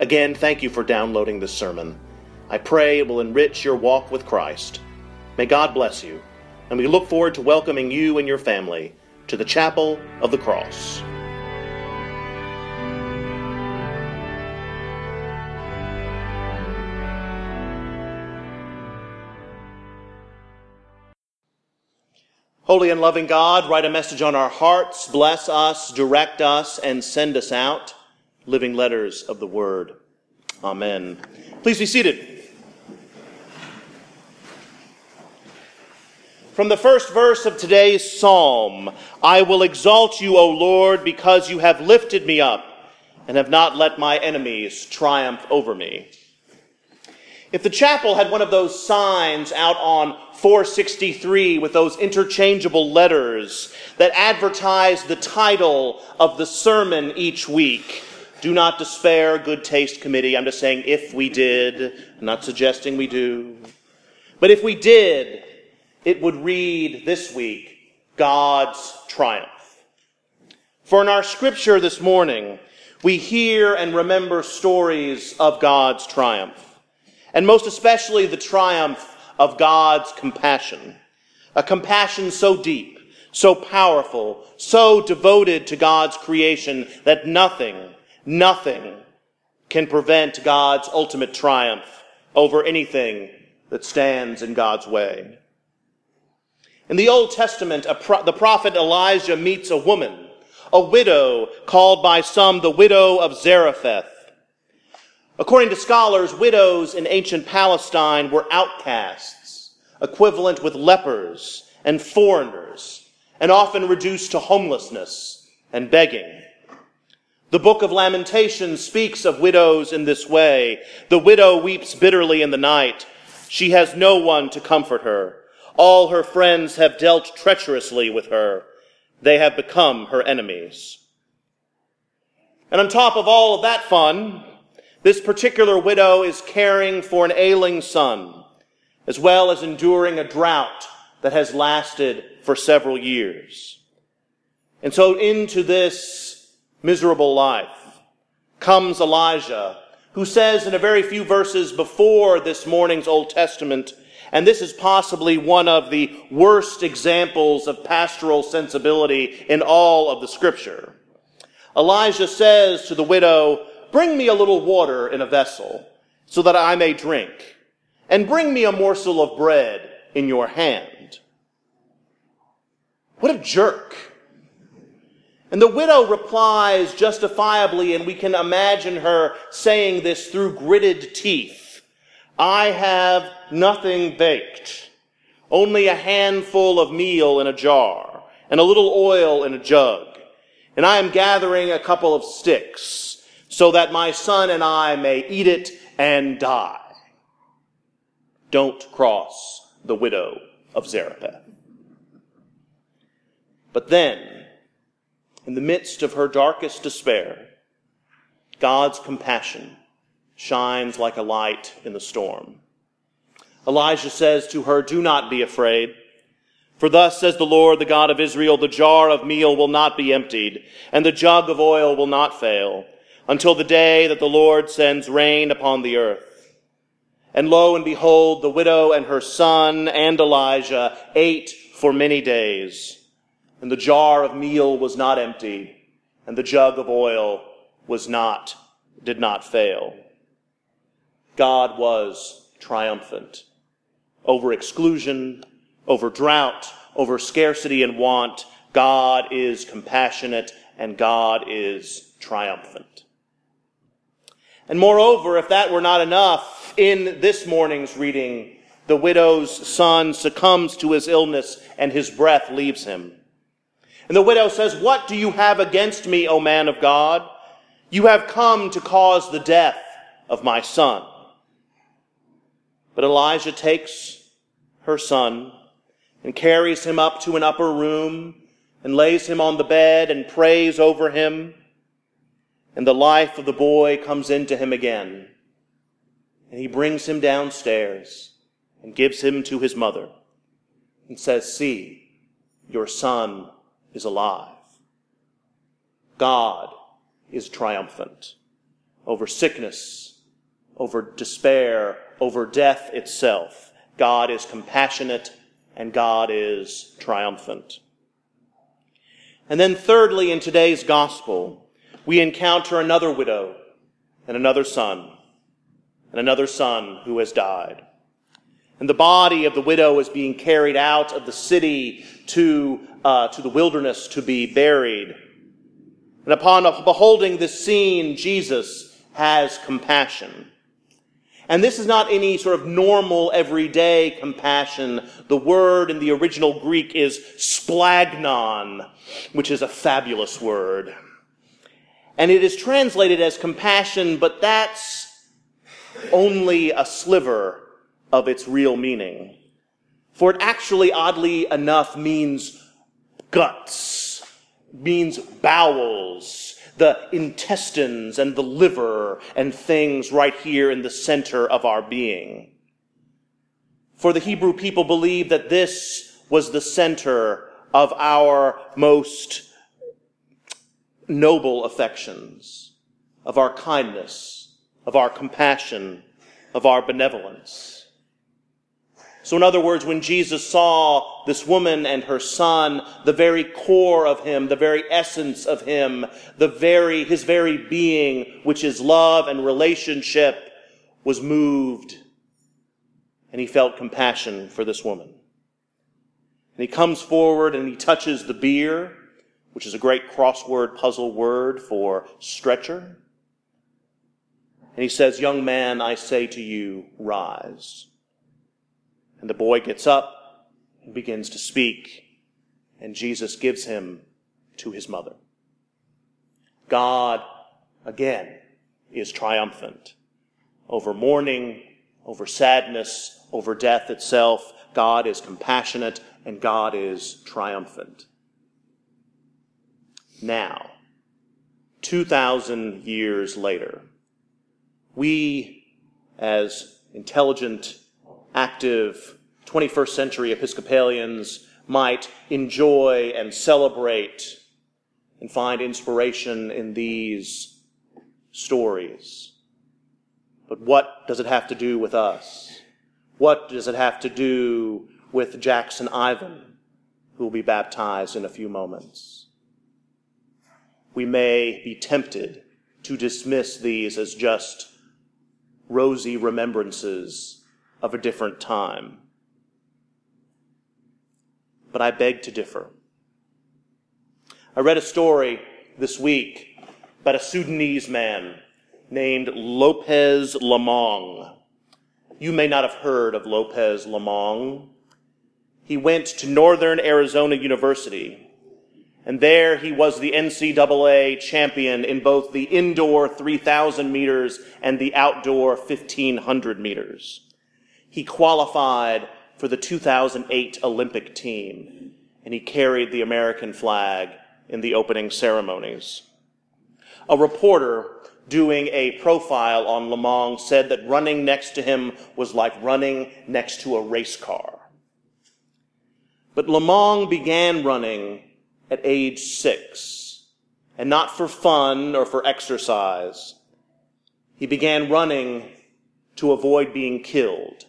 Again, thank you for downloading this sermon. I pray it will enrich your walk with Christ. May God bless you, and we look forward to welcoming you and your family to the Chapel of the Cross. Holy and loving God, write a message on our hearts, bless us, direct us, and send us out. Living letters of the Word. Amen. Please be seated. From the first verse of today's psalm I will exalt you, O Lord, because you have lifted me up and have not let my enemies triumph over me. If the chapel had one of those signs out on 463 with those interchangeable letters that advertise the title of the sermon each week, do not despair, good taste committee. I'm just saying if we did. I'm not suggesting we do. But if we did, it would read this week, God's triumph. For in our scripture this morning, we hear and remember stories of God's triumph. And most especially the triumph of God's compassion. A compassion so deep, so powerful, so devoted to God's creation that nothing, Nothing can prevent God's ultimate triumph over anything that stands in God's way. In the Old Testament, pro- the prophet Elijah meets a woman, a widow called by some the widow of Zarephath. According to scholars, widows in ancient Palestine were outcasts, equivalent with lepers and foreigners, and often reduced to homelessness and begging. The book of Lamentations speaks of widows in this way. The widow weeps bitterly in the night. She has no one to comfort her. All her friends have dealt treacherously with her. They have become her enemies. And on top of all of that fun, this particular widow is caring for an ailing son, as well as enduring a drought that has lasted for several years. And so into this miserable life comes Elijah, who says in a very few verses before this morning's Old Testament, and this is possibly one of the worst examples of pastoral sensibility in all of the scripture. Elijah says to the widow, Bring me a little water in a vessel so that I may drink, and bring me a morsel of bread in your hand. What a jerk. And the widow replies justifiably, and we can imagine her saying this through gritted teeth. I have nothing baked, only a handful of meal in a jar, and a little oil in a jug. And I am gathering a couple of sticks, so that my son and I may eat it and die. Don't cross the widow of Zarephath. But then, in the midst of her darkest despair, God's compassion shines like a light in the storm. Elijah says to her, Do not be afraid. For thus says the Lord, the God of Israel, the jar of meal will not be emptied, and the jug of oil will not fail, until the day that the Lord sends rain upon the earth. And lo and behold, the widow and her son and Elijah ate for many days and the jar of meal was not empty, and the jug of oil was not, did not fail. God was triumphant over exclusion, over drought, over scarcity and want. God is compassionate and God is triumphant. And moreover, if that were not enough, in this morning's reading, the widow's son succumbs to his illness and his breath leaves him. And the widow says, What do you have against me, O man of God? You have come to cause the death of my son. But Elijah takes her son and carries him up to an upper room and lays him on the bed and prays over him. And the life of the boy comes into him again. And he brings him downstairs and gives him to his mother and says, See, your son is alive. God is triumphant over sickness, over despair, over death itself. God is compassionate and God is triumphant. And then thirdly, in today's gospel, we encounter another widow and another son, and another son who has died. And the body of the widow is being carried out of the city to, uh, to the wilderness to be buried. And upon beholding this scene, Jesus has compassion. And this is not any sort of normal, everyday compassion. The word in the original Greek is splagnon, which is a fabulous word. And it is translated as compassion, but that's only a sliver of its real meaning. For it actually, oddly enough, means guts, means bowels, the intestines and the liver and things right here in the center of our being. For the Hebrew people believed that this was the center of our most noble affections, of our kindness, of our compassion, of our benevolence. So, in other words, when Jesus saw this woman and her son, the very core of him, the very essence of him, the very, his very being, which is love and relationship, was moved. And he felt compassion for this woman. And he comes forward and he touches the bier, which is a great crossword puzzle word for stretcher. And he says, Young man, I say to you, rise. And the boy gets up and begins to speak, and Jesus gives him to his mother. God, again, is triumphant over mourning, over sadness, over death itself. God is compassionate and God is triumphant. Now, 2,000 years later, we, as intelligent active 21st century Episcopalians might enjoy and celebrate and find inspiration in these stories. But what does it have to do with us? What does it have to do with Jackson Ivan, who will be baptized in a few moments? We may be tempted to dismiss these as just rosy remembrances of a different time. But I beg to differ. I read a story this week about a Sudanese man named Lopez Lomong. You may not have heard of Lopez Lomong. He went to Northern Arizona University and there he was the NCAA champion in both the indoor 3,000 meters and the outdoor 1,500 meters. He qualified for the 2008 Olympic team, and he carried the American flag in the opening ceremonies. A reporter doing a profile on Lomong said that running next to him was like running next to a race car. But Lomong began running at age six, and not for fun or for exercise. He began running to avoid being killed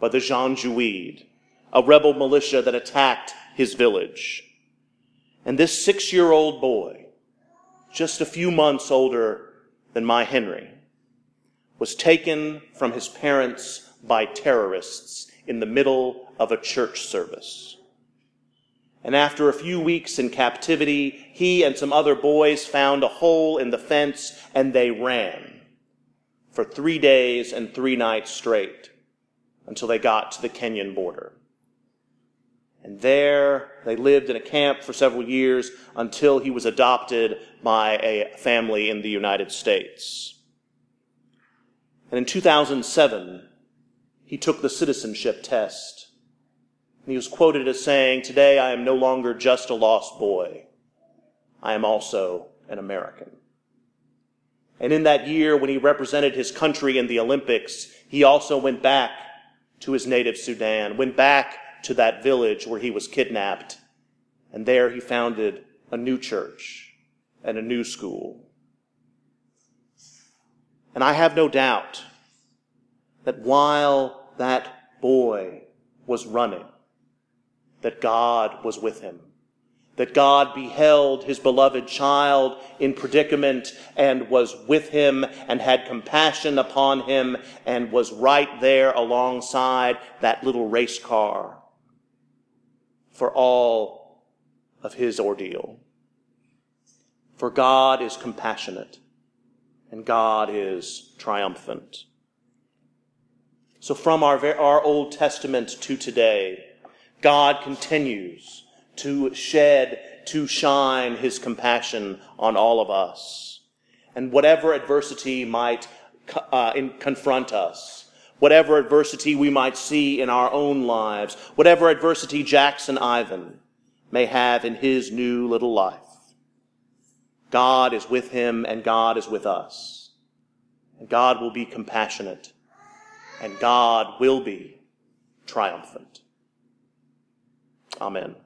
by the Janjaweed, a rebel militia that attacked his village. And this six year old boy, just a few months older than my Henry, was taken from his parents by terrorists in the middle of a church service. And after a few weeks in captivity, he and some other boys found a hole in the fence and they ran for three days and three nights straight until they got to the Kenyan border. And there they lived in a camp for several years until he was adopted by a family in the United States. And in 2007, he took the citizenship test. And he was quoted as saying, Today I am no longer just a lost boy. I am also an American. And in that year, when he represented his country in the Olympics, he also went back to his native Sudan, went back to that village where he was kidnapped. And there he founded a new church and a new school. And I have no doubt that while that boy was running, that God was with him. That God beheld his beloved child in predicament and was with him and had compassion upon him and was right there alongside that little race car for all of his ordeal. For God is compassionate and God is triumphant. So from our, our Old Testament to today, God continues to shed, to shine his compassion on all of us. And whatever adversity might uh, in, confront us, whatever adversity we might see in our own lives, whatever adversity Jackson Ivan may have in his new little life, God is with him and God is with us. And God will be compassionate and God will be triumphant. Amen.